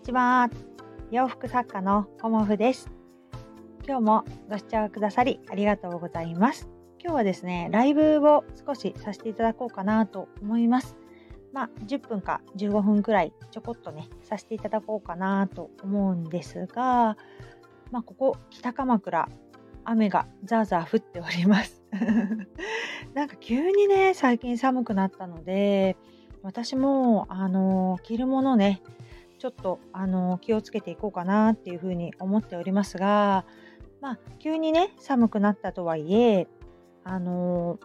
にちは。洋服作家のコモフです。今日もご視聴くださりありがとうございます。今日はですね、ライブを少しさせていただこうかなと思います。まあ、10分か15分くらいちょこっとね、させていただこうかなと思うんですが、まあ、ここ北鎌倉、雨がザーザー降っております。なんか急にね、最近寒くなったので、私もあの着るものねちょっとあの気をつけていこうかなっていうふうに思っておりますが、まあ、急にね寒くなったとはいえあの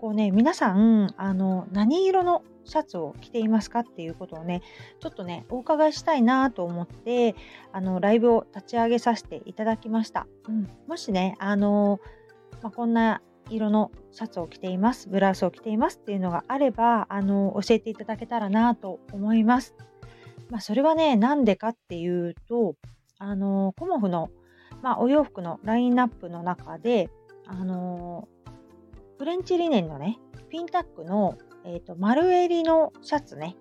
こうね皆さんあの何色のシャツを着ていますかっていうことをねちょっとねお伺いしたいなと思ってあのライブを立ち上げさせていただきました。うん、もしねあの、まあ、こんな色のシャツを着ていますブラウスを着ていますっていうのがあればあの教えていただけたらなと思います。まあ、それはね、なんでかっていうと、あの、コモフの、まあ、お洋服のラインナップの中で、あの、フレンチリネンのね、ピンタックの、えーと、丸襟のシャツね、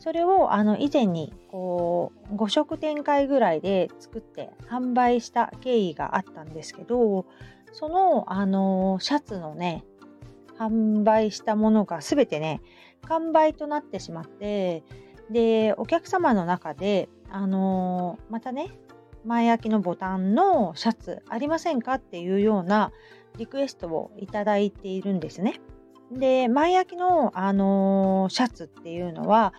それをあの以前にこう5色展開ぐらいで作って販売した経緯があったんですけどそのあのシャツのね販売したものが全てね完売となってしまってでお客様の中であのー、またね前焼きのボタンのシャツありませんかっていうようなリクエストをいただいているんですね。で前焼きの、あのー、シャツっていうのは、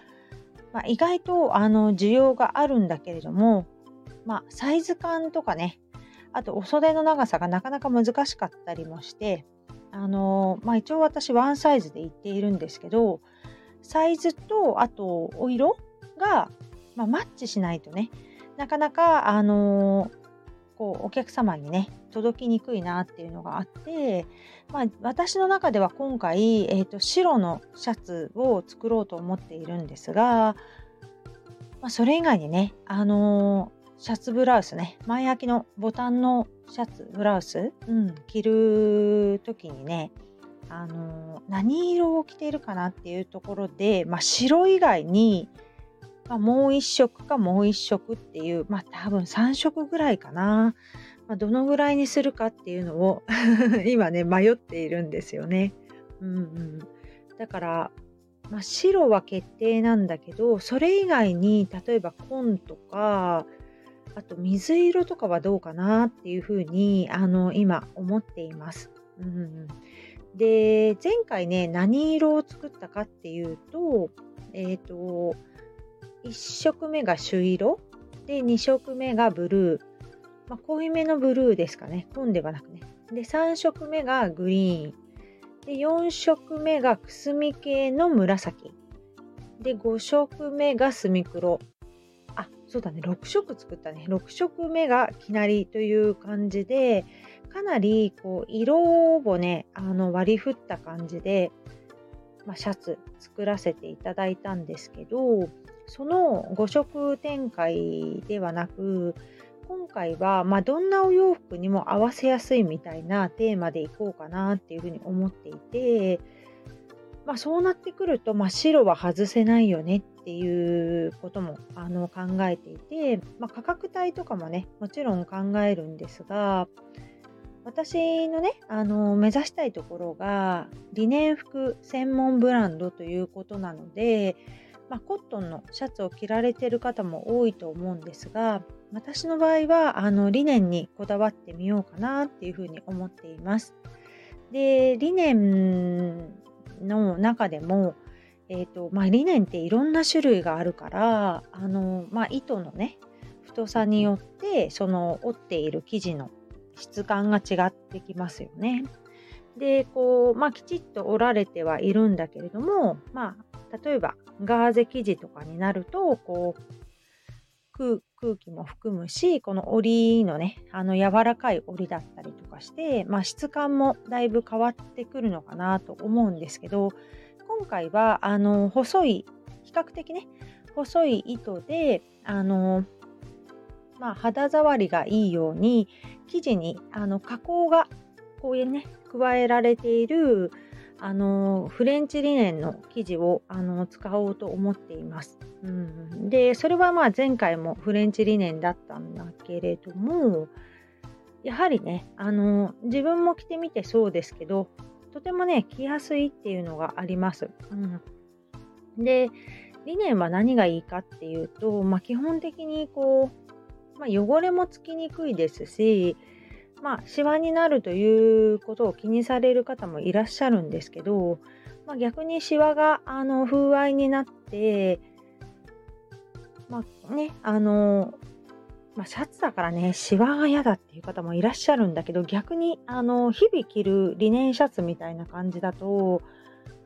まあ、意外とあの需要があるんだけれども、まあ、サイズ感とかねあとお袖の長さがなかなか難しかったりもしてあのー、まあ、一応私ワンサイズで言っているんですけどサイズとあとお色が、まあ、マッチしないとね。なかなかあのー、こうお客様にね届きにくいなっていうのがあって、まあ、私の中では今回、えーと、白のシャツを作ろうと思っているんですが、まあ、それ以外にね、あのー、シャツブラウスね前開きのボタンのシャツブラウス、うん、着る時にねあの何色を着ているかなっていうところで、まあ、白以外に、まあ、もう1色かもう1色っていう、まあ、多分3色ぐらいかな、まあ、どのぐらいにするかっていうのを 今ね迷っているんですよね。うんうん、だから、まあ、白は決定なんだけどそれ以外に例えば紺とかあと水色とかはどうかなっていうふうにあの今思っています。うん、で、前回ね、何色を作ったかっていうと、えっ、ー、と、1色目が朱色、で、2色目がブルー、まあ、濃いめのブルーですかね、紺ではなくね。で、3色目がグリーン、で、4色目がくすみ系の紫、で、5色目が墨黒、あ、そうだね、6色作ったね。6色目がきなりという感じで、かなりこう色をねあの割り振った感じで、まあ、シャツ作らせていただいたんですけどその5色展開ではなく今回は、まあ、どんなお洋服にも合わせやすいみたいなテーマでいこうかなっていうふうに思っていて、まあ、そうなってくると、まあ、白は外せないよねっていうこともあの考えていて、まあ、価格帯とかもねもちろん考えるんですが私のね、あの目指したいところがリネン服専門ブランドということなので、まあ、コットンのシャツを着られてる方も多いと思うんですが私の場合はあのリネンにこだわってみようかなっていうふうに思っています。でリネンの中でも、えーとまあ、リネンっていろんな種類があるからあの、まあ、糸のね太さによってその織っている生地の質感が違ってきますよね。でこう、まあ、きちっと折られてはいるんだけれども、まあ、例えばガーゼ生地とかになるとこう空気も含むしこの織りのねあの柔らかい織りだったりとかして、まあ、質感もだいぶ変わってくるのかなと思うんですけど今回はあの細い比較的ね細い糸であのまあ、肌触りがいいように生地にあの加工がこういうね加えられているあのフレンチリネンの生地をあの使おうと思っています。うん、でそれはまあ前回もフレンチリネンだったんだけれどもやはりねあの自分も着てみてそうですけどとてもね着やすいっていうのがあります。うん、でリネンは何がいいかっていうと、まあ、基本的にこう、まあ、汚れもつきにくいですしまあ、シワになるということを気にされる方もいらっしゃるんですけど、まあ、逆にシワがあの風合いになって、まあね、あの、まあ、シャツだからね、シワが嫌だっていう方もいらっしゃるんだけど、逆にあの日々着るリネンシャツみたいな感じだと、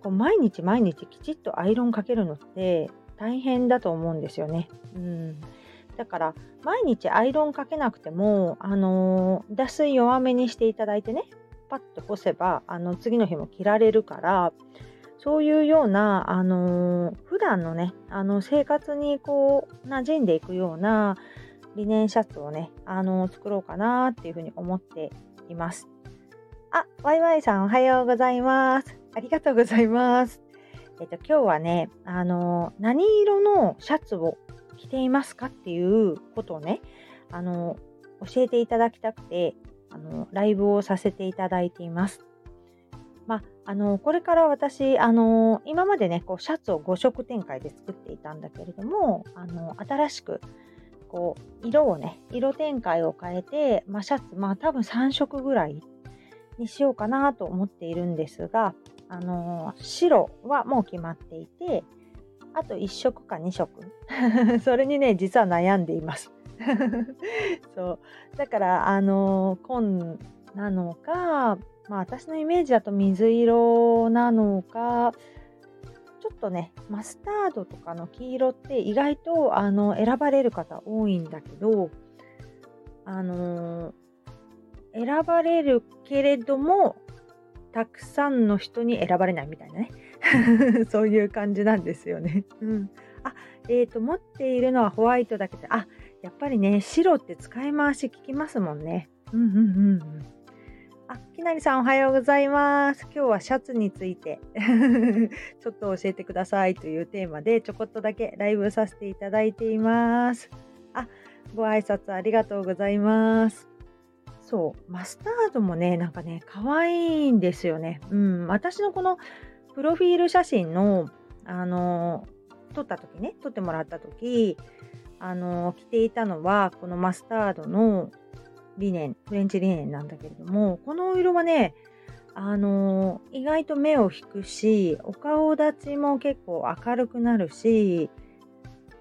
こう毎日毎日きちっとアイロンかけるのって大変だと思うんですよね。うんだから毎日アイロンかけなくても、あのー、脱水弱めにしていただいてねパッと干せばあの次の日も着られるからそういうような、あのー、普段のねあの生活にこう馴染んでいくようなリネンシャツをね、あのー、作ろうかなっていうふうに思っています。あ、ワイワイさんおはようございます。ありがとうございます。えっと、今日はね、あの何色のシャツを着ていますかっていうことをね、あの、教えていただきたくて、あの、ライブをさせていただいています。まあ、あの、これから私、あの、今までね、こう、シャツを5色展開で作っていたんだけれども、あの、新しく、こう、色をね、色展開を変えて、まあ、シャツ、まあ、多分3色ぐらいにしようかなと思っているんですが、あの、白はもう決まっていて、あと1色か2色。それにね実は悩んでいます。そう。だからあの紺なのかまあ私のイメージだと水色なのかちょっとねマスタードとかの黄色って意外とあの選ばれる方多いんだけどあの選ばれるけれどもたくさんの人に選ばれないみたいなね。そういう感じなんですよね。うん、あえーと、持っているのはホワイトだけどあやっぱりね白って使い回し効きますもんね。うんうんうんうん。あきなりさんおはようございます。今日はシャツについて ちょっと教えてくださいというテーマでちょこっとだけライブさせていただいています。あご挨拶ありがとうございます。そう、マスタードもね、なんかね、可愛いんですよね。うん、私のこのプロフィール写真の、あの撮った時ね、撮ってもらった時、あの着ていたのは、このマスタードのリネン、フレンチリネンなんだけれども、このお色はね、あの意外と目を引くし、お顔立ちも結構明るくなるし、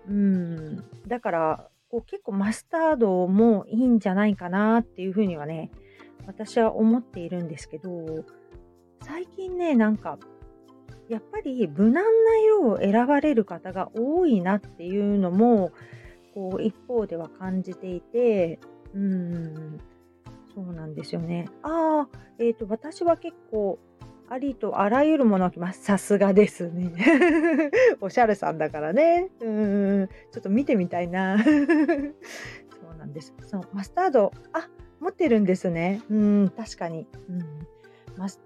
うん、だから、こう結構マスタードもいいんじゃないかなっていうふうにはね、私は思っているんですけど、最近ね、なんかやっぱり無難な色を選ばれる方が多いなっていうのもこう一方では感じていてうんそうなんですよね。ああ、えっ、ー、と私は結構ありとあらゆるものを着ます。さすがですね。おしゃれさんだからね。うん、ちょっと見てみたいな。そうなんです。そう、マスタード、あ、持ってるんですね。うん、確かに。うん、マス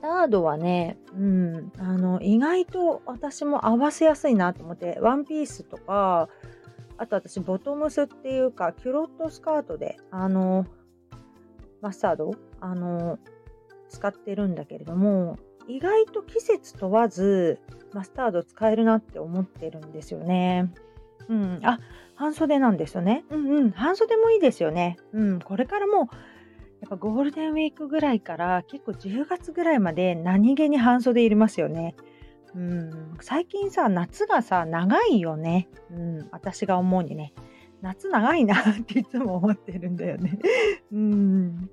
タードはね、うん、あの、意外と私も合わせやすいなと思って、ワンピースとか、あと私、ボトムスっていうか、キュロットスカートで、あの、マスタード、あの、使ってるんだけれども、意外と季節問わず、マスタード使えるなって思ってるんですよね。うん、あ、半袖なんですよね。うんうん、半袖もいいですよね。うん、これからもやっぱゴールデンウィークぐらいから結構10月ぐらいまで何気に半袖いりますよね。うん、最近さ、夏がさ、長いよね。うん、私が思うにね。夏長いなっていつも思ってるんだよね。うん。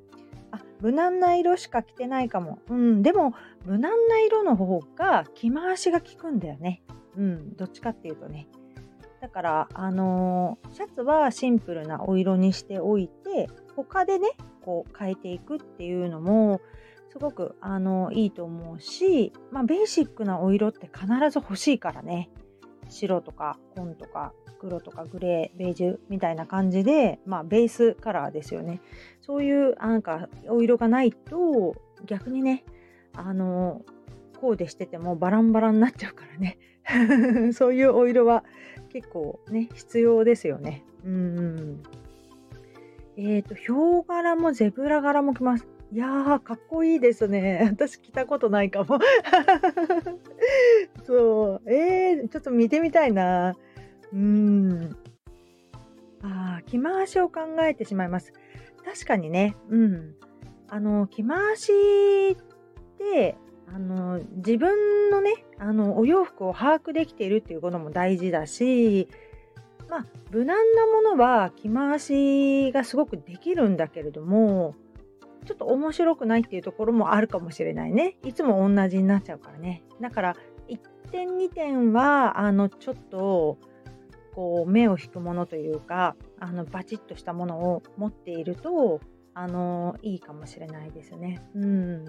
あ、無難な色しか着てないかも。うん、でも、無難な色の方が着回しが効くんだよね。うん、どっちかっていうとね。だから、あのー、シャツはシンプルなお色にしておいて、他でね、こう変えていくっていうのもすごくあのいいと思うし、まあ、ベーシックなお色って必ず欲しいからね。白とか紺とか黒とかグレーベージュみたいな感じで、まあ、ベースカラーですよね。そういうなんかお色がないと逆にねあのコーデしててもバランバラになっちゃうからね。そういうお色は結構ね必要ですよね。うん。えっ、ー、とヒョウ柄もゼブラ柄も着ます。いやーかっこいいですね。私着たことないかも。そう。えー、ちょっと見てみたいな。うん。あ着回しを考えてしまいます。確かにね。うん。あの着回しってあの自分のねあのお洋服を把握できているっていうことも大事だしまあ無難なものは着回しがすごくできるんだけれどもちょっと面白くないっていうところもあるかもしれないね。いつも同じになっちゃうからね。だから1点2点はあのちょっとこう目を引くものというかあのバチッとしたものを持っているとあのいいかもしれないですね。うん。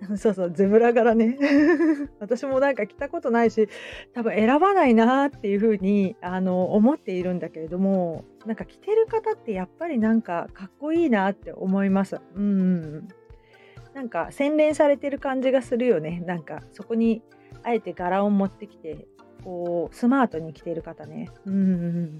そうそう、ゼブラ柄ね。私もなんか着たことないし、多分選ばないなっていうふうにあの思っているんだけれども、なんか着てる方ってやっぱりなんかかっこいいなって思います。うん。なんか洗練されてる感じがするよね。なんかそこにあえて柄を持ってきて、こうスマートに着てる方ね。うん。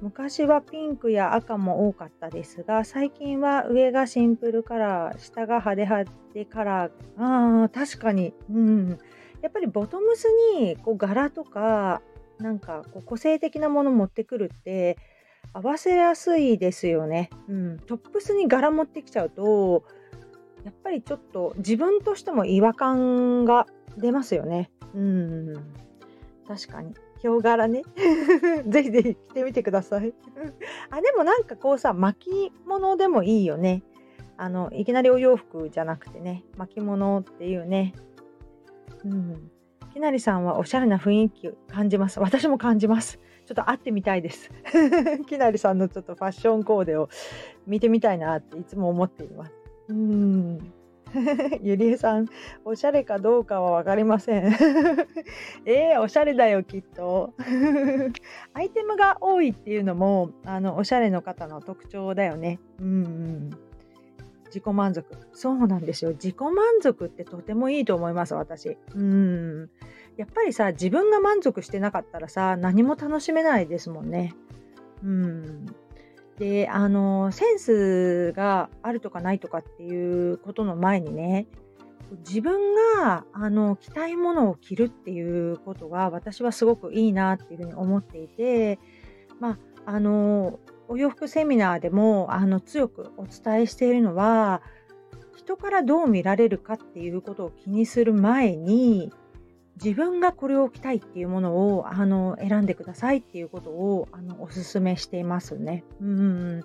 昔はピンクや赤も多かったですが最近は上がシンプルカラー下が派手派手カラー。あー確かに。うん。やっぱりボトムスにこう柄とかなんかこう個性的なもの持ってくるって合わせやすいですよね、うん、トップスに柄持ってきちゃうとやっぱりちょっと自分としても違和感が出ますよね。うん。確かに。ヒョウ柄ね。ぜひぜひ着てみてください。あ、でもなんかこうさ、巻物でもいいよね。あの、いきなりお洋服じゃなくてね、巻物っていうね。うん。きなりさんはおしゃれな雰囲気感じます。私も感じます。ちょっと会ってみたいです。きなりさんのちょっとファッションコーデを見てみたいなっていつも思っています。うん。ゆりえさん、おしゃれかどうかは分かりません。えー、おしゃれだよ、きっと。アイテムが多いっていうのも、あの、おしゃれの方の特徴だよね。うん、うん。自己満足。そうなんですよ。自己満足ってとてもいいと思います、私。うん。やっぱりさ、自分が満足してなかったらさ、何も楽しめないですもんね。うん。であのセンスがあるとかないとかっていうことの前にね自分があの着たいものを着るっていうことが私はすごくいいなっていうふうに思っていてまああのお洋服セミナーでもあの強くお伝えしているのは人からどう見られるかっていうことを気にする前に自分がこれを着たいっていうものをあの選んでくださいっていうことをあのお勧めしていますね。うん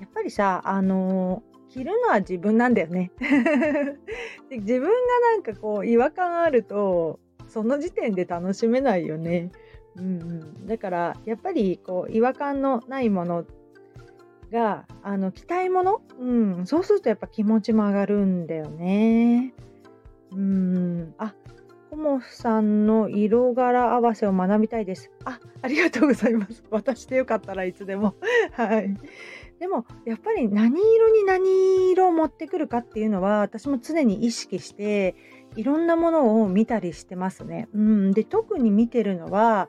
やっぱりさあの着るのは自分なんだよね で。自分がなんかこう違和感あるとその時点で楽しめないよね。うんうん、だからやっぱりこう違和感のないものがあの着たいもの、うん、そうするとやっぱ気持ちも上がるんだよね。うんあコモフさんの色柄合わせを学びたいです。あ、ありがとうございます。私でよかったらいつでも。はい。でも、やっぱり何色に何色を持ってくるかっていうのは、私も常に意識して、いろんなものを見たりしてますね。うん。で、特に見てるのは、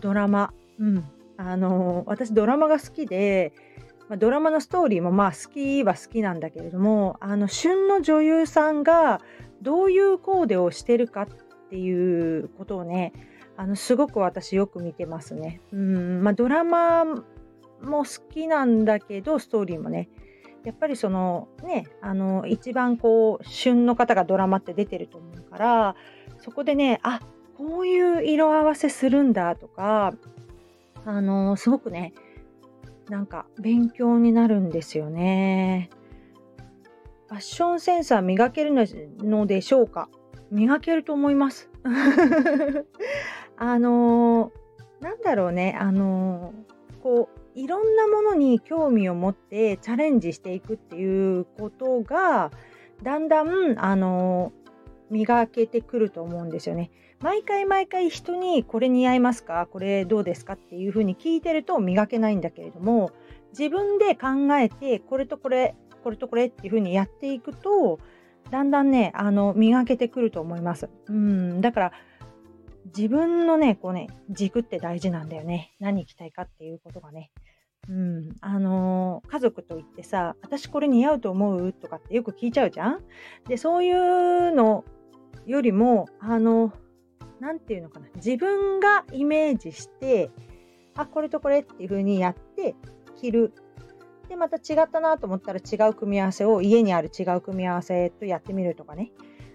ドラマ。うん。あの、私ドラマが好きで、まあ、ドラマのストーリーもまあ好きは好きなんだけれども、あの、旬の女優さんがどういうコーデをしてるかっっていうことをねあのすごく私よく見てますね。うんまあ、ドラマも好きなんだけどストーリーもねやっぱりそのねあの一番こう旬の方がドラマって出てると思うからそこでねあこういう色合わせするんだとかあのすごくねなんか勉強になるんですよね。ファッションセンサー磨けるのでしょうか？磨けると思います。あのー、なんだろうね、あのー、こう、いろんなものに興味を持ってチャレンジしていくっていうことが、だんだん、あのー、磨けてくると思うんですよね。毎回毎回人にこれ似合いますか？これどうですか？っていうふうに聞いてると磨けないんだけれども、自分で考えて、これとこれ、これとこれっていうふうにやっていくと、だんだんね、あの、磨けてくると思います。うん、だから、自分のね、こうね、軸って大事なんだよね。何着たいかっていうことがね。うん、あのー、家族と言ってさ、私これ似合うと思う？とかってよく聞いちゃうじゃん？で、そういうのよりも、あの、なんていうのかな、自分がイメージして、あ、これとこれっていう風にやって着る。で、また違ったなと思ったら違う組み合わせを家にある違う組み合わせとやってみるとかね。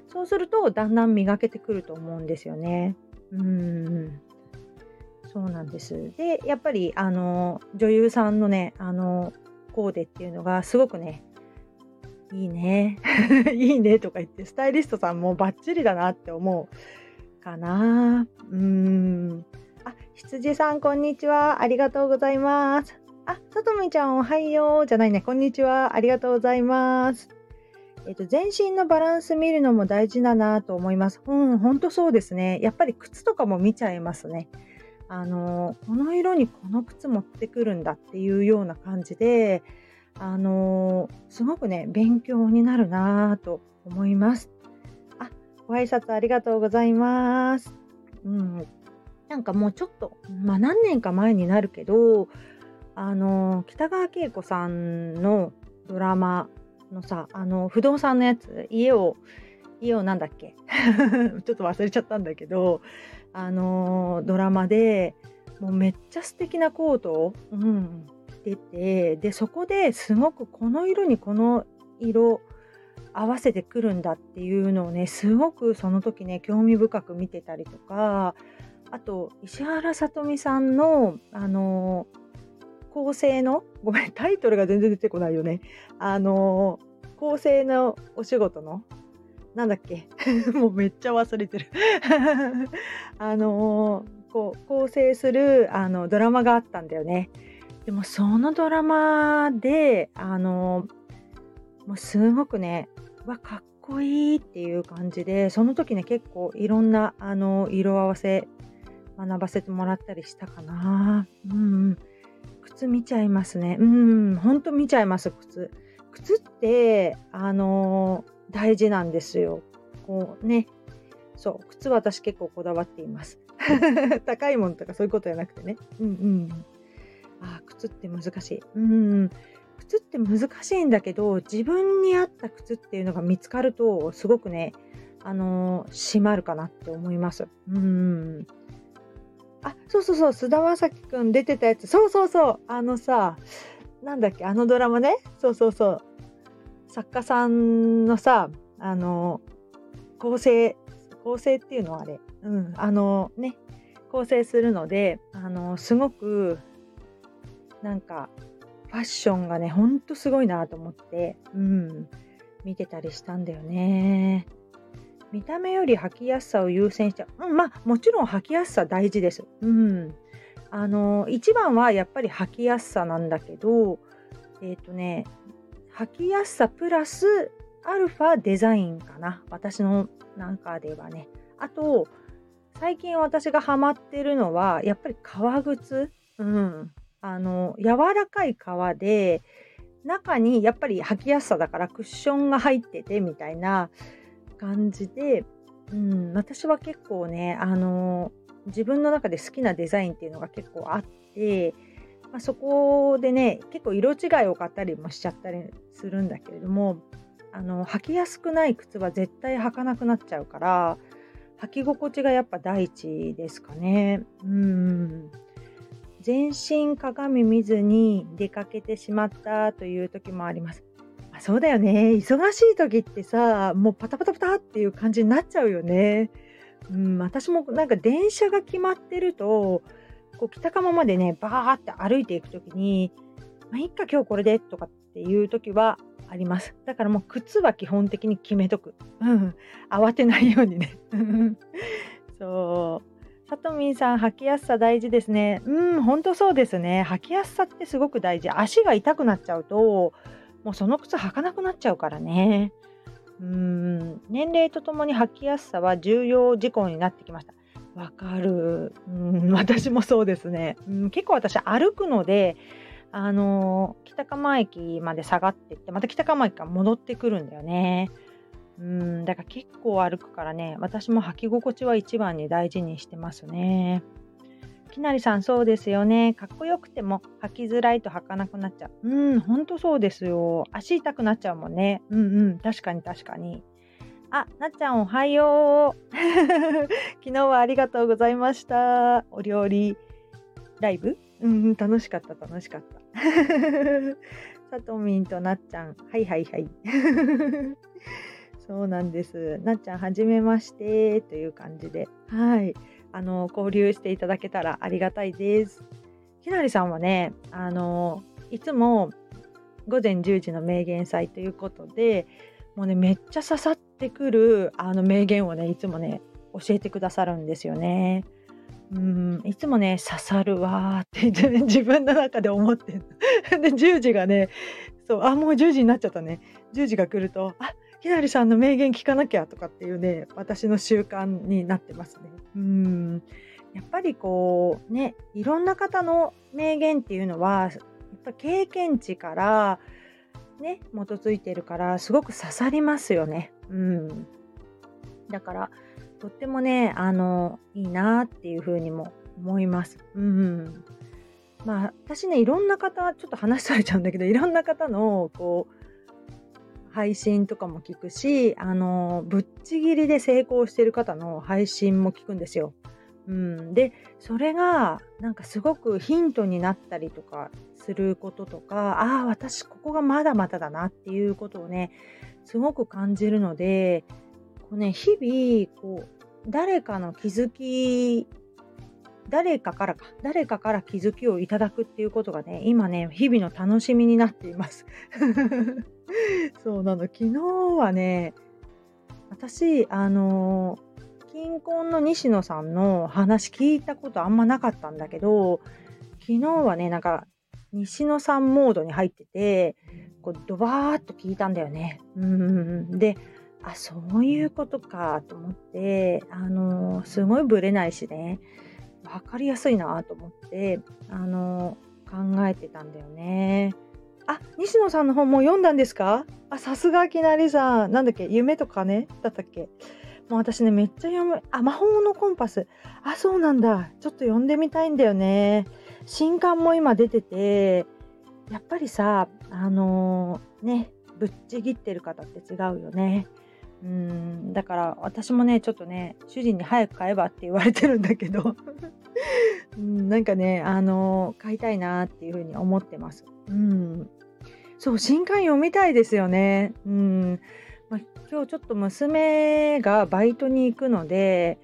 そうするとだんだん磨けてくると思うんですよね。うん。そうなんです。で、やっぱりあの女優さんのね、あのコーデっていうのがすごくね、いいね。いいねとか言って、スタイリストさんもバッチリだなって思うかな。うーん。あ、羊さん、こんにちは。ありがとうございます。あ、さとみちゃん、おはよう。じゃないね。こんにちは。ありがとうございます。えっと、全身のバランス見るのも大事だなと思います。うん、ほんとそうですね。やっぱり靴とかも見ちゃいますね。あの、この色にこの靴持ってくるんだっていうような感じで、あのすごくね、勉強になるなと思います。あ、ご挨拶ありがとうございます。うん。なんかもうちょっと、まあ何年か前になるけど、あの北川景子さんのドラマのさ、あの、不動産のやつ、家を、家をなんだっけ？ちょっと忘れちゃったんだけど、あのドラマで、もうめっちゃ素敵なコートを、うん、着てて、で、そこですごくこの色にこの色合わせてくるんだっていうのをね、すごくその時ね、興味深く見てたりとか、あと、石原さとみさんの、あの構成の、ごめん、タイトルが全然出てこないよね。あの構成のお仕事の、なんだっけ？もうめっちゃ忘れてる あのこう構成するあのドラマがあったんだよね。でもそのドラマであのもうすごくねわかっこいいっていう感じでその時ね結構いろんなあの色合わせ学ばせてもらったりしたかな。うん、靴見ちゃいますね。うん、ほんと見ちゃいます、靴。靴って、あのー、大事なんですよ。こうね。そう、靴は私結構こだわっています。高いものとかそういうことじゃなくてね。うんうん。あ靴って難しい。うん。靴って難しいんだけど、自分に合った靴っていうのが見つかると、すごくね、あのー、締まるかなって思います。うん。あ、そうそうそう、菅田将暉くん出てたやつ。そうそうそう。あのさ、なんだっけ、あのドラマね。そうそうそう。作家さんのさ、あの、構成、構成っていうのはあれ。うん、あのね、構成するので、あの、すごく、なんか、ファッションがね、ほんとすごいなと思って、うん、見てたりしたんだよね。見た目より履きやすさを優先して、うん、まあもちろん履きやすさ大事です。うん。あの一番はやっぱり履きやすさなんだけど、えっ、ー、とね、履きやすさプラスアルファデザインかな。私のなんかではね。あと、最近私がハマってるのは、やっぱり革靴。うん。あの、柔らかい革で、中にやっぱり履きやすさだからクッションが入っててみたいな、感じで、うん、私は結構ね、あの自分の中で好きなデザインっていうのが結構あって、まあ、そこでね結構色違いを買ったりもしちゃったりするんだけれどもあの履きやすくない靴は絶対履かなくなっちゃうから履き心地がやっぱ第一ですかね。うん全身鏡見ずに出かけてしまったという時もあります。あそうだよね。忙しい時ってさ、もうパタパタパタっていう感じになっちゃうよね。うん、私もなんか電車が決まってると、こう北鎌までね、バーって歩いていく時に、まあ、いっか今日これでとかっていう時はあります。だからもう靴は基本的に決めとく。うん。慌てないようにね。そう。さとみんさん、履きやすさ大事ですね。うん、ほんとそうですね。履きやすさってすごく大事。足が痛くなっちゃうと、もうその靴履かなくなっちゃうからね。うーん年齢とともに履きやすさは重要事項になってきました。わかる。うん、私もそうですね。うん、結構私歩くので、あの、北鎌駅まで下がってって、また北鎌駅から戻ってくるんだよね。うんだから結構歩くからね私も履き心地は一番に大事にしてますね。きなりさんそうですよね。かっこよくても履きづらいと履かなくなっちゃう。うんほんとそうですよ。足痛くなっちゃうもんね。うんうん確かに確かに。あなっちゃんおはよう。昨日はありがとうございました。お料理ライブ？うん楽しかった楽しかった。さとみんとなっちゃん。はいはいはい。そうなんです。なっちゃん、はじめまして。という感じで、はい、あの交流していただけたらありがたいです。ひなりさんはね、あのいつも午前10時の名言祭ということで、もうね、めっちゃ刺さってくるあの名言をね、いつもね、教えてくださるんですよね。うんいつもね刺さるわーって、自分の中で思ってる で10時がねそうあもう10時になっちゃったね10時が来るとあひなりさんの名言聞かなきゃとかっていうね、私の習慣になってますね。うん。やっぱりこうね、いろんな方の名言っていうのは、やっぱ経験値からね、基づいてるから、すごく刺さりますよね。うん。だから、とってもね、あの、いいなっていうふうにも思います。うん。まあ、私ね、いろんな方、ちょっと話されちゃうんだけど、いろんな方の、こう、配信とかも聞くし、あの、ぶっちぎりで成功してる方の配信も聞くんですよ。うん、で、それがなんかすごくヒントになったりとかすることとか、ああ、私ここがまだまだだなっていうことをね、すごく感じるので、こうね、日々、こう、誰かの気づき誰かからか、誰かから気づきをいただくっていうことがね、今ね、日々の楽しみになっています。そうなの。昨日はね、私、あの金婚の西野さんの話聞いたことあんまなかったんだけど、昨日はね、なんか、西野さんモードに入ってて、こうドバーッと聞いたんだよね。うん。で、あ、そういうことかと思って、あのすごいブレないしね。分かりやすいなと思ってあの考えてたんだよね。あ西野さんの本も読んだんですか？あさすがきなりさん。なんだっけ？夢とかね？だったっけ？もう私ねめっちゃ読む。あ魔法のコンパス。あそうなんだ。ちょっと読んでみたいんだよね。新刊も今出ててやっぱりさあのー、ねぶっちぎってる方って違うよね。うんだから私もねちょっとね主人に早く買えばって言われてるんだけど うん、なんかねあの買いたいなっていうふうに思ってます。うん、そう新刊読みたいですよね。うんまあ、今日ちょっと娘がバイトに行くので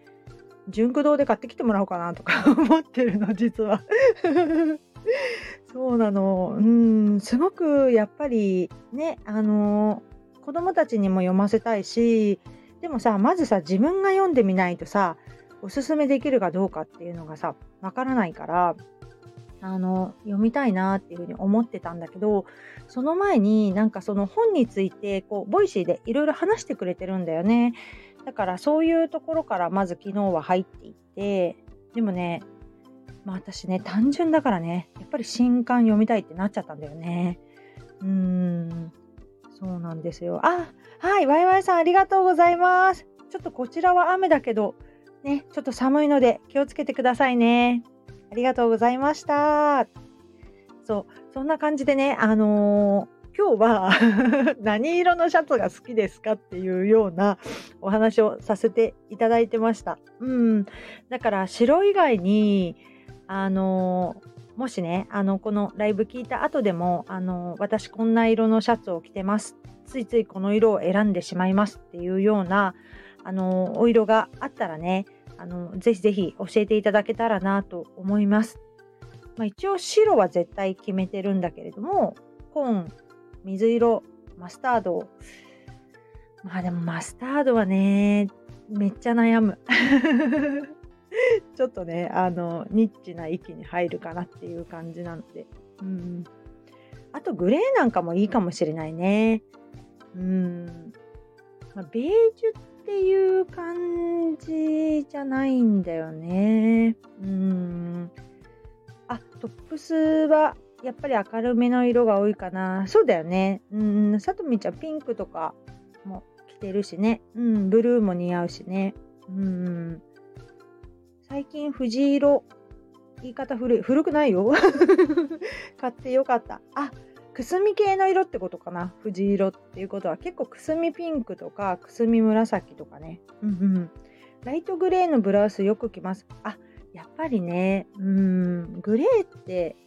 純駆堂で買ってきてもらおうかなとか 思ってるの実は。そうなの。うん、すごくやっぱりね、あの子供たちにも読ませたいしでもさまずさ自分が読んでみないとさおすすめできるかどうかっていうのがさわからないからあの読みたいなっていうふうに思ってたんだけどその前になんかその本についてこう Voicy でいろいろ話してくれてるんだよね。だからそういうところからまず昨日は入っていってでもねまあ私ね単純だからねやっぱり新刊読みたいってなっちゃったんだよね。うーん。そうなんですよ。あ、はい、ワイワイさんありがとうございます。ちょっとこちらは雨だけど、ね、ちょっと寒いので気をつけてくださいね。ありがとうございました。そう、そんな感じでね、あのー、今日は 何色のシャツが好きですかっていうようなお話をさせていただいてました。うん。だから白以外に、あの、もしね、あの、このライブ聞いた後でも、あの、私こんな色のシャツを着てます。ついついこの色を選んでしまいますっていうような、あの、お色があったらね、あの、ぜひぜひ教えていただけたらなと思います。まあ、一応白は絶対決めてるんだけれども、紺、水色、マスタード。まあでもマスタードはね、めっちゃ悩む。ちょっとね、あの、ニッチな域に入るかなっていう感じなので。うん。あと、グレーなんかもいいかもしれないね。うん。まあ、ベージュっていう感じじゃないんだよね。うん。あ、トップスはやっぱり明るめの色が多いかな。そうだよね。うん。さとみちゃんピンクとかも着てるしね。うん、ブルーも似合うしね。うん。最近藤色、言い方古い。古くないよ。買ってよかった。あ、くすみ系の色ってことかな。藤色っていうことは結構くすみピンクとかくすみ紫とかね。うんうん。ライトグレーのブラウスよく着ます。あ、やっぱりね、うん、グレーって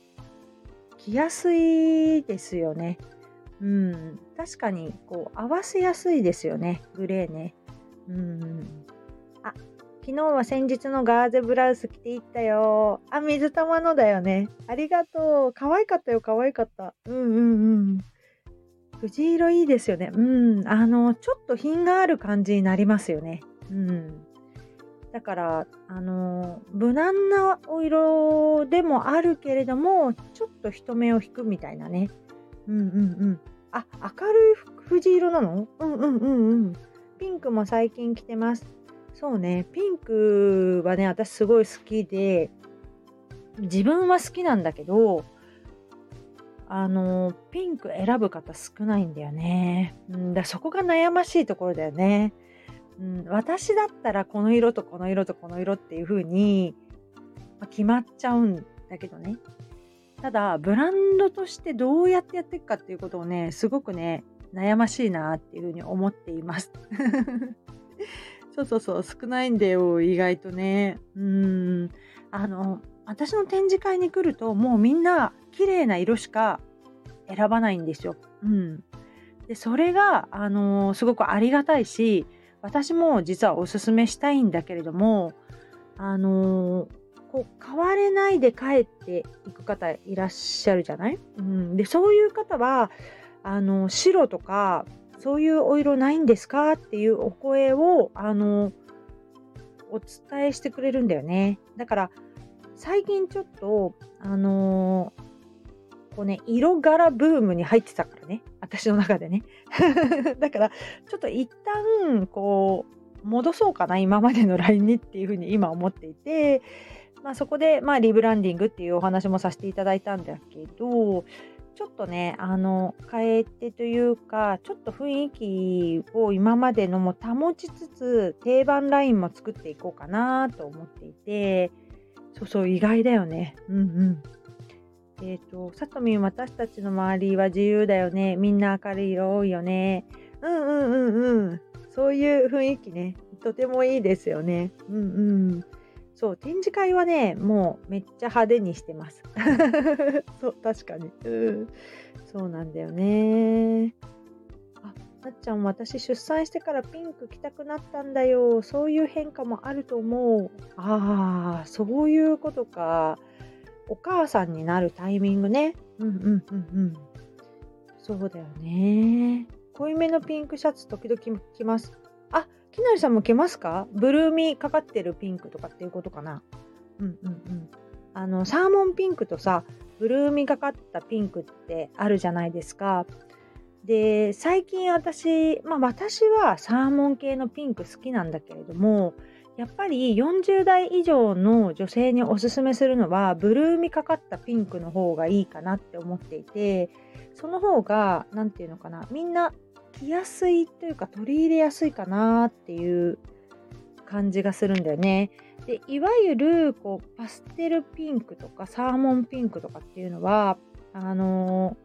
着やすいですよね。うん、確かにこう合わせやすいですよね、グレーね。うん。あ、昨日は先日のガーゼブラウス着ていったよ。あ、水玉のだよね。ありがとう。可愛かったよ、可愛かった。うんうんうん。藤色いいですよね。うん。あの、ちょっと品がある感じになりますよね。うん。だからあの無難なお色でもあるけれどもちょっと人目を引くみたいなねうんうんうんあ明るい藤色なの？うんうんうんうんピンクも最近着てますそうねピンクはね私すごい好きで自分は好きなんだけどあのピンク選ぶ方少ないんだよね、うん、だそこが悩ましいところだよねうん、私だったらこの色とこの色とこの色っていう風に、ま、決まっちゃうんだけどね。ただ、ブランドとしてどうやってやっていくかっていうことをね、すごくね、悩ましいなっていう風に思っています。そうそうそう、少ないんだよ、意外とね。うん。あの、私の展示会に来ると、もうみんな綺麗な色しか選ばないんですよ。うん。で、それが、あの、すごくありがたいし、私も実はおすすめしたいんだけれどもあの、こう買われないで帰っていく方いらっしゃるじゃない、うん、でそういう方はあの白とかそういうお色ないんですか？っていうお声をあのお伝えしてくれるんだよねだから最近ちょっとあのこうね、色柄ブームに入ってたからね。私の中でね。だから、ちょっと一旦、こう、戻そうかな、今までの LINE にっていうふうに今思っていて、まあそこで、まあリブランディングっていうお話もさせていただいたんだけど、ちょっとね、あの、変えてというか、ちょっと雰囲気を今までのも保ちつつ、定番ラインも作っていこうかなと思っていて、そうそう、意外だよね。うんうん。えっ、ー、と、さとみん私たちの周りは自由だよね。みんな明るい色多いよね。うんうんうんうん。そういう雰囲気ね。とてもいいですよね。うんうん。そう、展示会はね、もうめっちゃ派手にしてます。そう、確かに。う。そうなんだよね。あ、なっちゃん、私出産してからピンク着たくなったんだよ。そういう変化もあると思う。ああ、そういうことか。お母さんになるタイミングね。うんうんうんうん。そうだよね。濃いめのピンクシャツ時々着ます。あっ、きなりさんも着ますか？ブルーミーかかってるピンクとかっていうことかな。うんうんうん。あの、サーモンピンクとさ、ブルーミーかかったピンクってあるじゃないですか。で、最近私、まあ私はサーモン系のピンク好きなんだけれども、やっぱり40代以上の女性におすすめするのはブルーみかかったピンクの方がいいかなって思っていてその方が何て言うのかなみんな着やすいというか取り入れやすいかなっていう感じがするんだよね。でいわゆるこうパステルピンクとかサーモンピンクとかっていうのはあの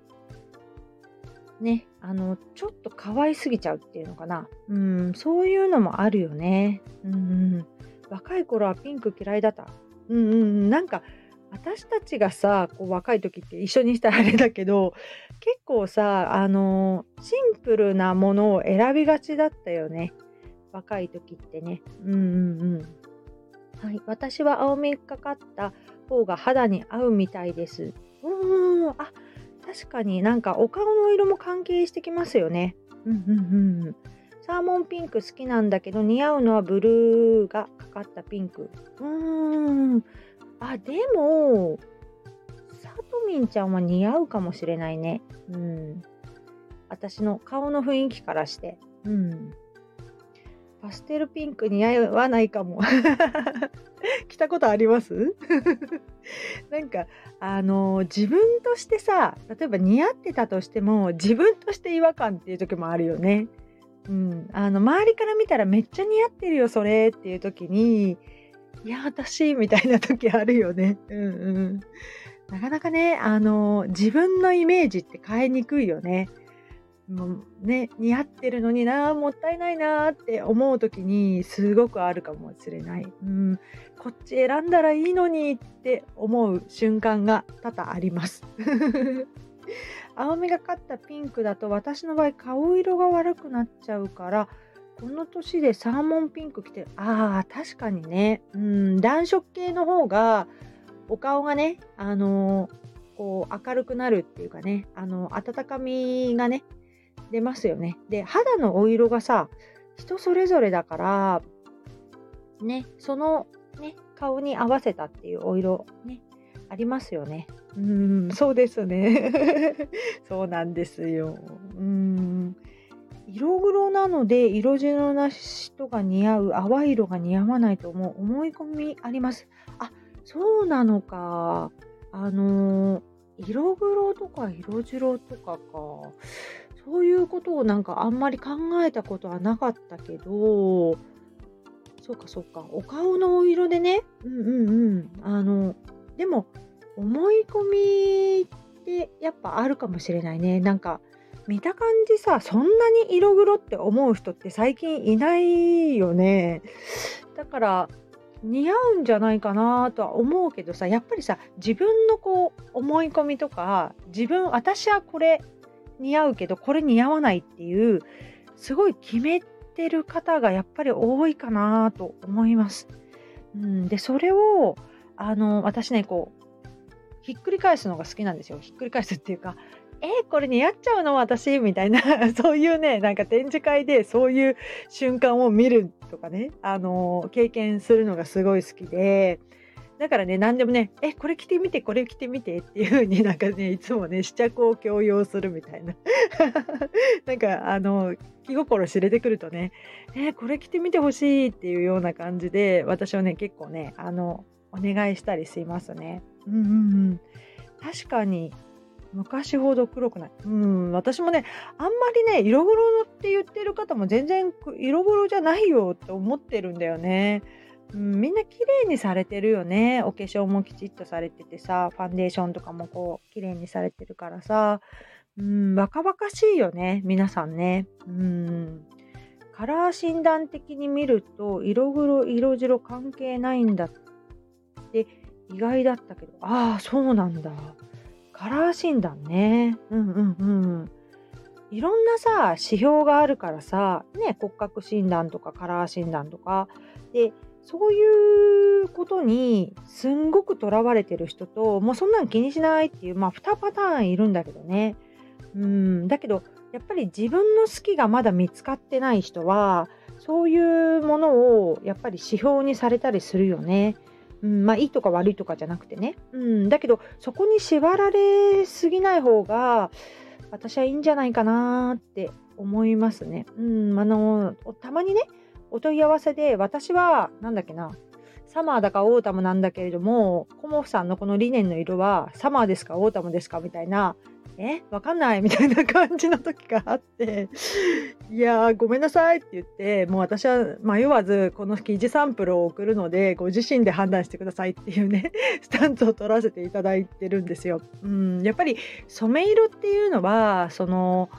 ね、あの、ちょっと可愛すぎちゃうっていうのかな。うん、そういうのもあるよね。うん、若い頃はピンク嫌いだった。うんうん、なんか、私たちがさ、こう若い時って一緒にしたらあれだけど、結構さ、あのシンプルなものを選びがちだったよね。若い時ってね。うんうんうん。はい、私は青みがかった方が肌に合うみたいです。うん、あ、確かになんかお顔の色も関係してきますよね。うんうんうん。サーモンピンク好きなんだけど似合うのはブルーがかかったピンク。うーん。あ、でも、さとみんちゃんは似合うかもしれないね。うん。私の顔の雰囲気からして。うん。パステルピンク似合わないかも。着たことあります？なんかあの自分としてさ例えば似合ってたとしても自分として違和感っていう時もあるよね。うん、あの周りから見たらめっちゃ似合ってるよそれっていう時にいや私みたいな時あるよね。うんうん、なかなかねあの自分のイメージって変えにくいよね。もうね似合ってるのになもったいないなって思う時にすごくあるかもしれない。うん、こっち選んだらいいのにって思う瞬間が多々あります。青みがかったピンクだと私の場合顔色が悪くなっちゃうからこの年でサーモンピンク着てるあー確かにねうん暖色系の方がお顔がねあのー、こう明るくなるっていうかねあの温かみがね出ますよねで肌のお色がさ人それぞれだからねそのね顔に合わせたっていうお色ねありますよねうん、そうですね。そうなんですよ。うん。色黒なので色白な人が似合う淡い色が似合わないと思う思い込みあります。あそうなのか。あの色黒とか色白とかか。そういうことをなんかあんまり考えたことはなかったけど、そうかそうか。お顔のお色でね。うんうんうん。あの、でも思い込みってやっぱあるかもしれないね。なんか見た感じさそんなに色黒って思う人って最近いないよね。だから似合うんじゃないかなとは思うけどさやっぱりさ自分のこう思い込みとか自分私はこれ似合うけどこれ似合わないっていうすごい決めてる方がやっぱり多いかなと思います。うん、でそれをあの私ねこうひっくり返すのが好きなんですよ。ひっくり返すっていうか、え、これ似合っちゃうの？私？みたいな そういうねなんか展示会でそういう瞬間を見るとかね、あのー、経験するのがすごい好きでだからね何でもね「えこれ着てみてこれ着てみて」っていう風に なんかねいつもね試着を強要するみたいな なんかあの気心知れてくるとね「えこれ着てみてほしい」っていうような感じで私はね結構ねあのお願いしたりしますね。うんうんうん。確かに昔ほど黒くない。うん、私もね、あんまりね、色黒って言ってる方も全然色黒じゃないよって思ってるんだよね。うん、みんな綺麗にされてるよね。お化粧もきちっとされててさ、ファンデーションとかもこう、綺麗にされてるからさ、うん、若々しいよね、皆さんね。うん。カラー診断的に見ると、色黒、色白関係ないんだって意外だったけど、ああ、そうなんだ。カラー診断ね。うんうんうん。いろんなさ、指標があるからさ、ね、骨格診断とかカラー診断とか、で、そういうことにすんごくとらわれてる人と、もうそんなん気にしないっていう、まあ2パターンいるんだけどね。うん、だけど、やっぱり自分の好きがまだ見つかってない人は、そういうものをやっぱり指標にされたりするよね。うん、まあいいとか悪いとかじゃなくてね、うん、だけどそこに縛られすぎない方が私はいいんじゃないかなって思いますね。うん、あのたまにねお問い合わせで私は何だっけなサマーだかオータムなんだけれどもコモフさんのこのリネンの色はサマーですかオータムですかみたいなえわかんないみたいな感じの時があって、いやー、ごめんなさいって言って、もう私は迷わずこの生地サンプルを送るので、ご自身で判断してくださいっていうね、スタンスを取らせていただいてるんですよ。うん、やっぱり染め色っていうのは、その、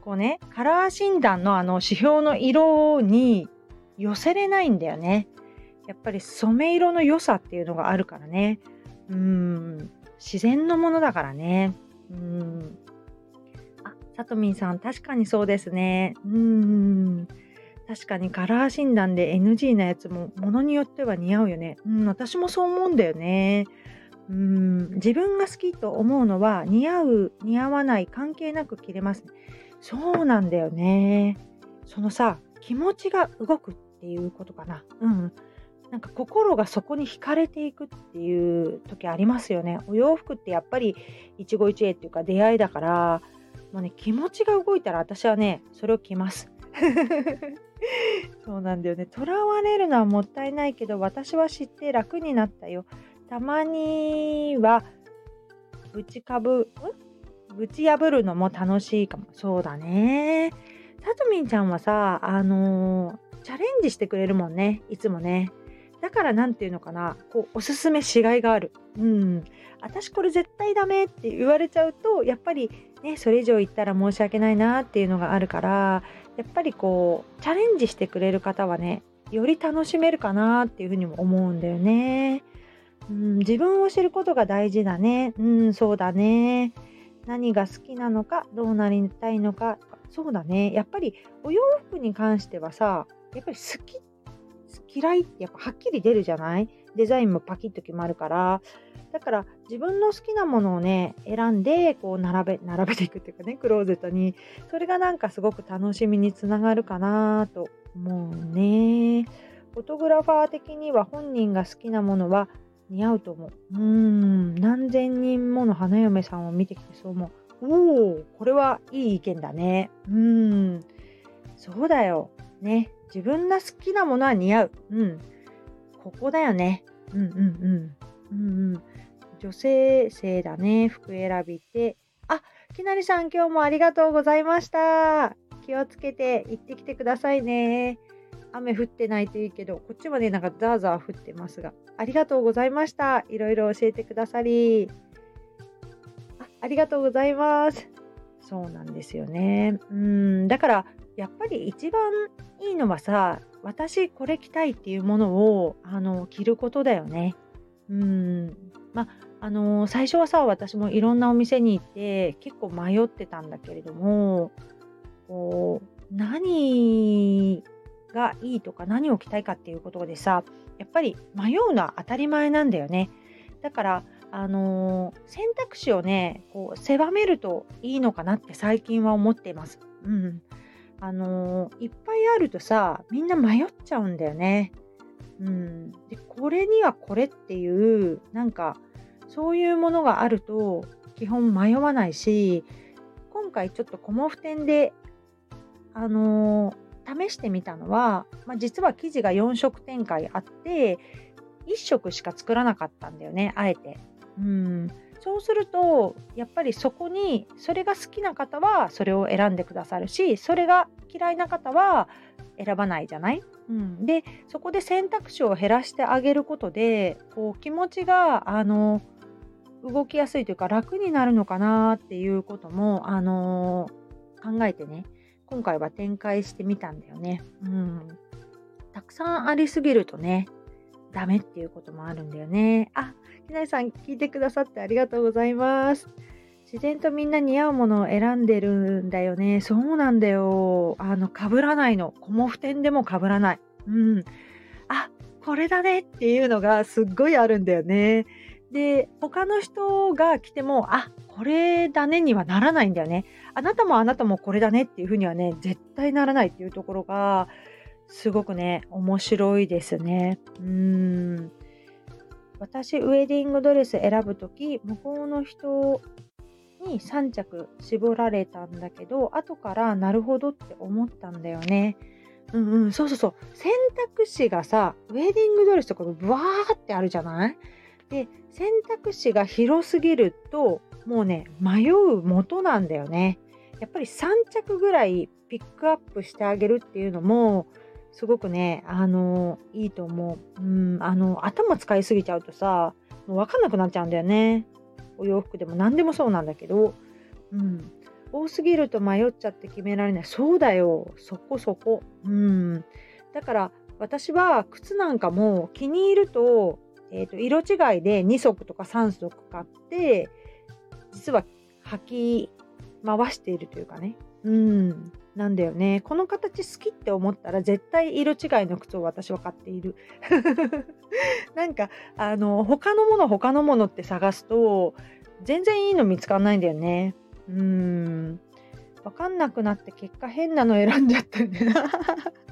こうね、カラー診断のあの指標の色に寄せれないんだよね。やっぱり染め色の良さっていうのがあるからね。うん、自然のものだからね。うん。あ、さとみんさん、確かにそうですね。うん。確かにカラー診断で NG なやつもものによっては似合うよね。うん、私もそう思うんだよね。うん、自分が好きと思うのは似合う、似合わない関係なく着れます、そうなんだよね。そのさ、気持ちが動くっていうことかな。うん。なんか心がそこに惹かれていくっていう時ありますよね。お洋服ってやっぱり一期一会っていうか出会いだから、もうね、気持ちが動いたら私はね、それを着ます。そうなんだよね。とらわれるのはもったいないけど、私は知って楽になったよ。たまには、ぶちかぶ、ぶち破るのも楽しいかも。そうだね。さとみんちゃんはさ、あのー、チャレンジしてくれるもんね、いつもね。だから何て言うのかな、こう、おすすめしがいがある。うん。私これ絶対ダメって言われちゃうと、やっぱりね、それ以上言ったら申し訳ないなっていうのがあるから、やっぱりこう、チャレンジしてくれる方はね、より楽しめるかなっていうふうにも思うんだよね。うん、自分を知ることが大事だね。うん、そうだね。何が好きなのか、どうなりたいのか、そうだね。やっぱりお洋服に関してはさ、やっぱり好きっ、嫌いってやっぱはっきり出るじゃない？デザインもパキッと決まるから。だから自分の好きなものをね、選んで、こう並べ、並べていくっていうかね、クローゼットに。それがなんかすごく楽しみにつながるかなと思うね。フォトグラファー的には本人が好きなものは似合うと思う。うん、何千人もの花嫁さんを見てきてそう思う。おお、これはいい意見だね。うん、そうだよ。ね、自分が好きなものは似合う。うん、ここだよね。うんうんうん。うんうん、女性性だね。服選びて。あ、きなりさん今日もありがとうございました。気をつけて行ってきてくださいね。雨降ってないといいけど、こっちまでなんかザーザー降ってますが、ありがとうございました。いろいろ教えてくださり。あありがとうございます。そうなんですよね。うん、だからやっぱり一番いいのはさ、私これ着たいっていうものをあの着ることだよね。うん、まあの最初はさ私もいろんなお店に行って結構迷ってたんだけれどもこう何がいいとか何を着たいかっていうことでさやっぱり迷うのは当たり前なんだよね。だからあの、選択肢をねこう狭めるといいのかなって最近は思っています。うん、あのー、いっぱいあるとさみんな迷っちゃうんだよね。うん、でこれにはこれっていうなんかそういうものがあると基本迷わないし今回ちょっとコモフ店であのー、試してみたのは、まあ、実は生地が4色展開あって1色しか作らなかったんだよねあえて。うんそうするとやっぱりそこにそれが好きな方はそれを選んでくださるしそれが嫌いな方は選ばないじゃない、うん、でそこで選択肢を減らしてあげることでこう気持ちがあの動きやすいというか楽になるのかなっていうことも、あの、考えてね今回は展開してみたんだよね。うん。たくさんありすぎるとね、ダメっていうこともあるんだよね。あ、きなりさん聞いてくださってありがとうございます。自然とみんな似合うものを選んでるんだよね。そうなんだよ。あの、被らないの。コモフ店でも被らない。うん。あ、これだねっていうのがすっごいあるんだよね。で、他の人が来ても、あ、これだねにはならないんだよね。あなたもあなたもこれだねっていうふうにはね、絶対ならないっていうところが、すごくね、面白いですね。うん。私、ウェディングドレス選ぶとき、向こうの人に3着絞られたんだけど、後からなるほどって思ったんだよね。うんうん、そうそうそう。選択肢がさ、ウェディングドレスとかブワーってあるじゃない？で、選択肢が広すぎると、もうね、迷う元なんだよね。やっぱり3着ぐらいピックアップしてあげるっていうのもすごくねあのいいと思う。うんあの頭使いすぎちゃうとさもう分かんなくなっちゃうんだよね。お洋服でも何でもそうなんだけど、うん、多すぎると迷っちゃって決められない。そうだよそこそこ。うん、だから私は靴なんかも気に入ると,、えーと、色違いで2足とか3足買って実は履き回しているというかね。うん。なんだよね。この形好きって思ったら絶対色違いの靴を私は買っている。なんか、あの、他のもの他のものって探すと全然いいの見つかんないんだよね。うん。わかんなくなって結果変なの選んじゃったんだな。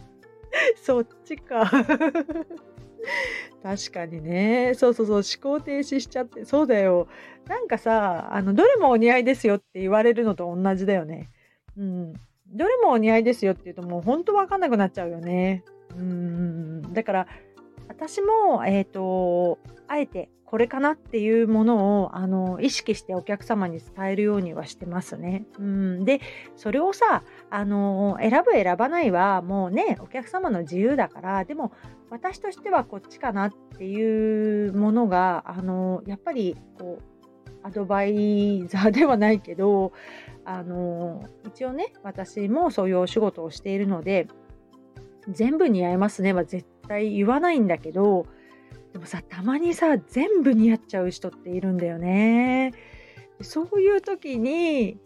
そっちか。確かにね。そうそうそう。思考停止しちゃって。そうだよ。なんかさ、あの、どれもお似合いですよって言われるのと同じだよね。うん。どれもお似合いですよって言うともうほんとわかんなくなっちゃうよね。うん。だから、私も、えっ、ー、と、あえてこれかなっていうものをあの意識してお客様に伝えるようにはしてますね。うん、でそれをさあの選ぶ選ばないはもうねお客様の自由だからでも私としてはこっちかなっていうものがあのやっぱりこうアドバイザーではないけどあの一応ね私もそういうお仕事をしているので全部似合いますねは絶対言わないんだけどでもさたまにさ全部似合っちゃう人っているんだよね。そういう時に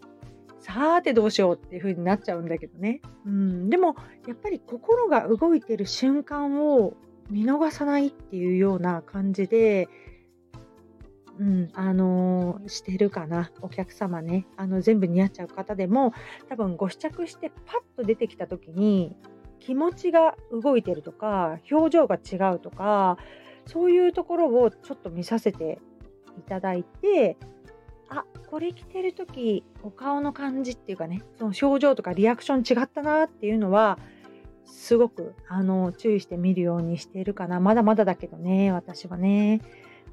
さーてどうしようっていう風になっちゃうんだけどね。うん、でもやっぱり心が動いてる瞬間を見逃さないっていうような感じで、うん、あのー、してるかな。お客様ね。あの、全部似合っちゃう方でも、多分ご試着してパッと出てきた時に、気持ちが動いてるとか、表情が違うとか、そういうところをちょっと見させていただいてあこれ着てる時お顔の感じっていうかねその表情とかリアクション違ったなっていうのはすごくあの注意して見るようにしているかなまだまだだけどね私はね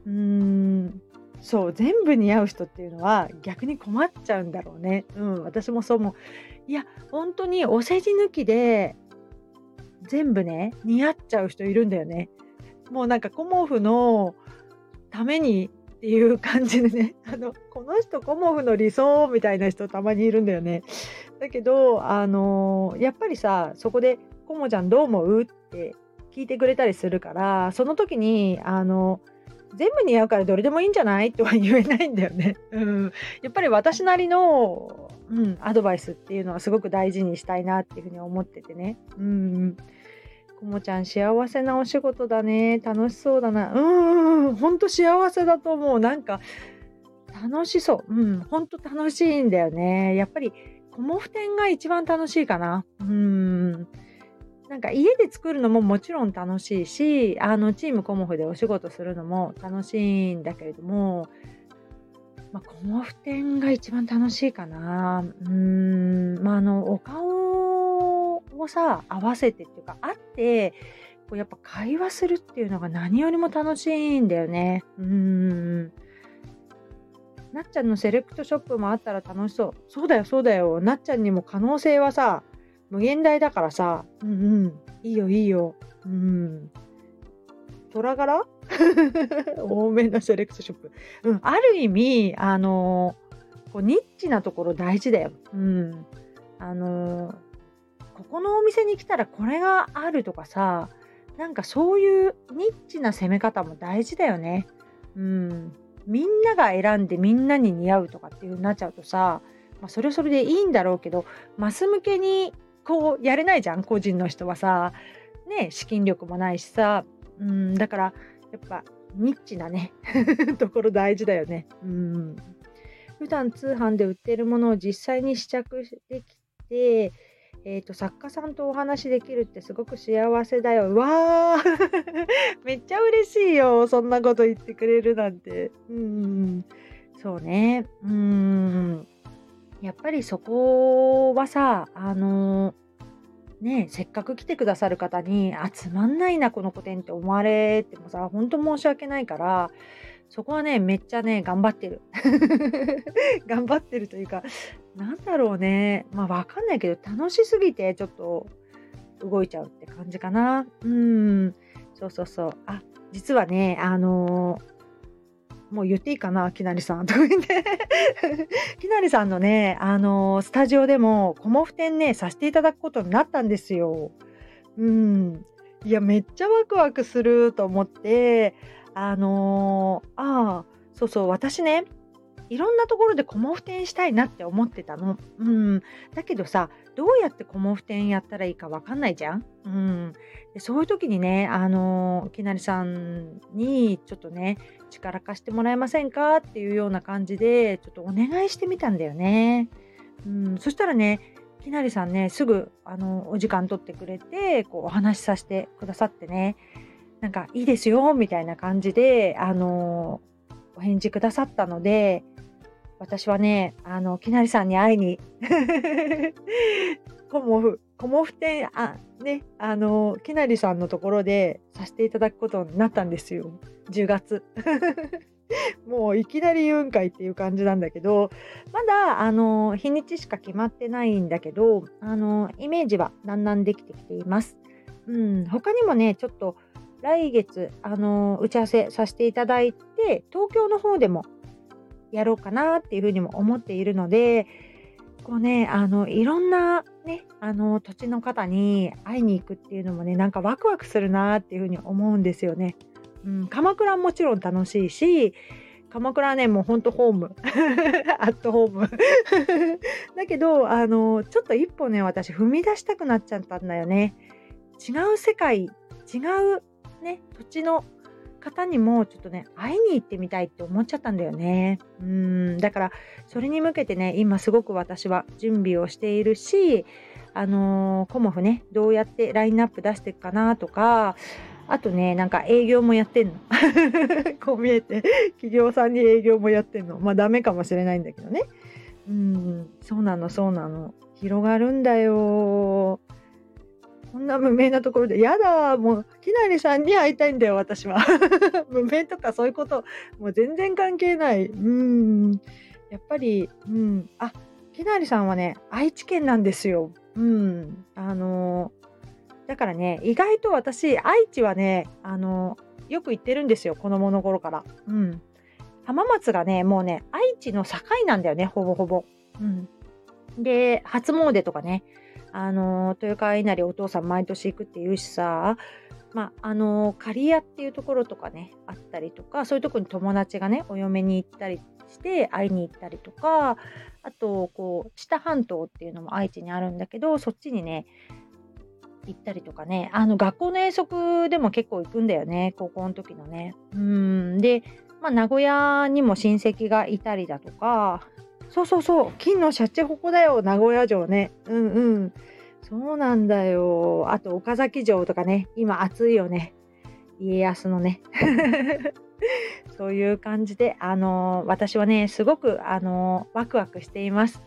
うーんそう全部似合う人っていうのは逆に困っちゃうんだろうねうん私もそう思ういや本当にお世辞抜きで全部ね似合っちゃう人いるんだよねもうなんかコモフのためにっていう感じでね あのこの人コモフの理想みたいな人たまにいるんだよね。だけどあのやっぱりさそこで「コモちゃんどう思う?」って聞いてくれたりするからその時にあの全部似合うからどれでもいいんじゃない？とは言えないんだよね。うん、やっぱり私なりの、うん、アドバイスっていうのはすごく大事にしたいなっていうふうに思っててね。うんこもちゃん幸せなお仕事だね。楽しそうだな。うん、ほんと幸せだと思う。なんか、楽しそう。うん、ほんと楽しいんだよね。やっぱり、コモフ店が一番楽しいかな。うん。なんか家で作るのももちろん楽しいし、あの、チームコモフでお仕事するのも楽しいんだけれども、まあ、コモフ店が一番楽しいかな。うーん、まあ、あの、お顔をさ合わせてっていうか会ってこうやっぱ会話するっていうのが何よりも楽しいんだよね。うんなっちゃんのセレクトショップもあったら楽しそう。そうだよ、そうだよ。なっちゃんにも可能性はさ、無限大だからさ、うんうん、いいよ、いいよ。うん。虎柄？多めのセレクトショップ。うん、ある意味、あのー、こうニッチなところ大事だよ。うん。あのー、ここのお店に来たらこれがあるとかさなんかそういうニッチな攻め方も大事だよね。うん。みんなが選んでみんなに似合うとかっていう風になっちゃうとさ、まあ、それそれでいいんだろうけどマス向けにこうやれないじゃん個人の人はさ。ね資金力もないしさ。うん、だからやっぱニッチなね ところ大事だよね。うん。普段通販で売ってるものを実際に試着できてえーと、作家さんとお話できるってすごく幸せだよ。わー めっちゃ嬉しいよ。そんなこと言ってくれるなんて。うん。そうね。うん。やっぱりそこはさ、あのねせっかく来てくださる方に、あ、つまんないな、この個展って思われてもさ、ほんと申し訳ないから、そこはね、めっちゃね、頑張ってる。頑張ってるというか、なんだろうね。まあわかんないけど、楽しすぎてちょっと動いちゃうって感じかな。うん。そうそうそう。あ、実はね、あのー、もう言っていいかな、きなりさん。と言って。きなりさんのね、あのー、スタジオでも、コモフ展ね、させていただくことになったんですよ。うん。いや、めっちゃワクワクすると思って、あのー、ああ、そうそう、私ね、いろんなところでコモフ展したいなって思ってたの。うん。だけどさ、どうやってコモフ展やったらいいかわかんないじゃん。うん。でそういう時にね、あの、きなりさんにちょっとね、力貸してもらえませんかっていうような感じで、ちょっとお願いしてみたんだよね。うん。そしたらね、きなりさんね、すぐ、あの、お時間取ってくれて、こう、お話しさせてくださってね、なんか、いいですよ、みたいな感じで、あの、お返事くださったので、私はね、あの、きなりさんに会いに コモフ、コモフ店あねあのきなりさんのところでさせていただくことになったんですよ10月。もういきなり言うんかいっていう感じなんだけどまだあの日にちしか決まってないんだけどあのイメージはだんだんできてきています。うん、他にもねちょっと来月あの打ち合わせさせていただいて東京の方でもやろうかなっていうふうにも思っているのでこうねあのいろんなねあの土地の方に会いに行くっていうのもねなんかワクワクするなっていうふうに思うんですよね。うん、鎌倉もちろん楽しいし鎌倉はねもうほんとホーム。アットホーム。だけどあのちょっと一歩ね私踏み出したくなっちゃったんだよね。違う世界違うね土地の方にもちょっとね会いに行ってみたいって思っちゃったんだよねうんだからそれに向けてね今すごく私は準備をしているしあのー、コモフねどうやってラインナップ出していくかなとかあとね、なんか営業もやってんの。こう見えて、企業さんに営業もやってんの。まあダメかもしれないんだけどね。うん、そうなの、そうなの。広がるんだよ。こんな無名なところで、やだ、もう、きなりさんに会いたいんだよ、私は。無名とかそういうこと、もう全然関係ない。うん。やっぱり、うん。あ、きなりさんはね、愛知県なんですよ。うん。あのだからね、意外と私、愛知はね、あの、よく行ってるんですよ、子供の頃から。うん。浜松がね、もうね、愛知の境なんだよね、ほぼほぼ。うん。で、初詣とかね、あの、豊川稲荷お父さん毎年行くって言うしさ、まあ、あの、刈谷っていうところとかね、あったりとか、そういうとこに友達がね、お嫁に行ったりして会いに行ったりとか、あと、こう、知多半島っていうのも愛知にあるんだけど、そっちにね、行ったりとかね、あの学校の遠足でも結構行くんだよね、高校の時のね。うん、で、まあ、名古屋にも親戚がいたりだとか、そうそうそう、金のシャチホコだよ、名古屋城ね。うんうん。そうなんだよ。あと、岡崎城とかね、今暑いよね。家康のね。そういう感じで、あのー、私はね、すごく、あのー、ワクワクしています。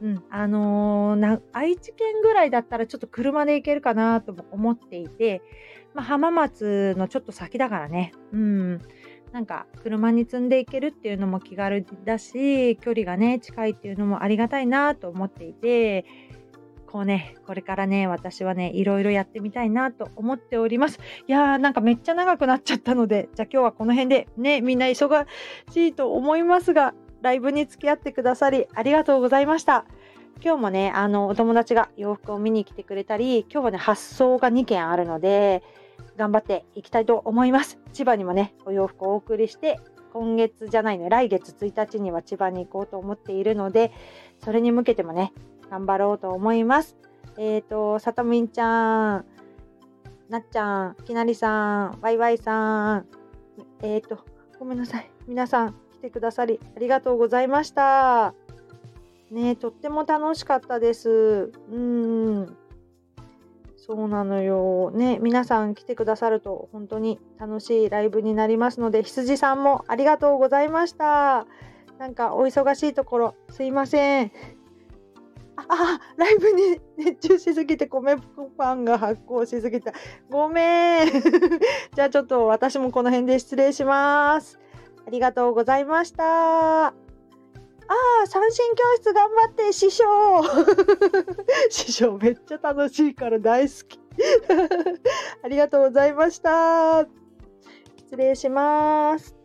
うん、あのー、愛知県ぐらいだったらちょっと車で行けるかなとも思っていて、まあ、浜松のちょっと先だからね、うん、なんか車に積んでいけるっていうのも気軽だし、距離がね、近いっていうのもありがたいなと思っていて、こうね、これからね、私はね、いろいろやってみたいなと思っております。いやー、なんかめっちゃ長くなっちゃったので、じゃあ今日はこの辺でね、みんな忙しいと思いますが、ライブに付き合ってくださりありがとうございました。今日もね、あの、お友達が洋服を見に来てくれたり、今日はね、発送が2件あるので、頑張っていきたいと思います。千葉にもね、お洋服をお送りして、今月じゃないね、来月1日には千葉に行こうと思っているので、それに向けてもね、頑張ろうと思います。えっ、ー、と、さとみんちゃん、なっちゃん、きなりさん、わいわいさん、えっ、ー、と、ごめんなさい。皆さん、来てくださりありがとうございました。ねとっても楽しかったです。うん。そうなのよ。ね、皆さん来てくださると本当に楽しいライブになりますので、羊さんもありがとうございました。なんかお忙しいところすいません。あ、あライブに熱中しすぎて米パンが発酵しすぎた。ごめん。じゃあちょっと私もこの辺で失礼します。ありがとうございました。ああ、三振教室頑張って、師匠。師匠めっちゃ楽しいから大好き。ありがとうございました。失礼します。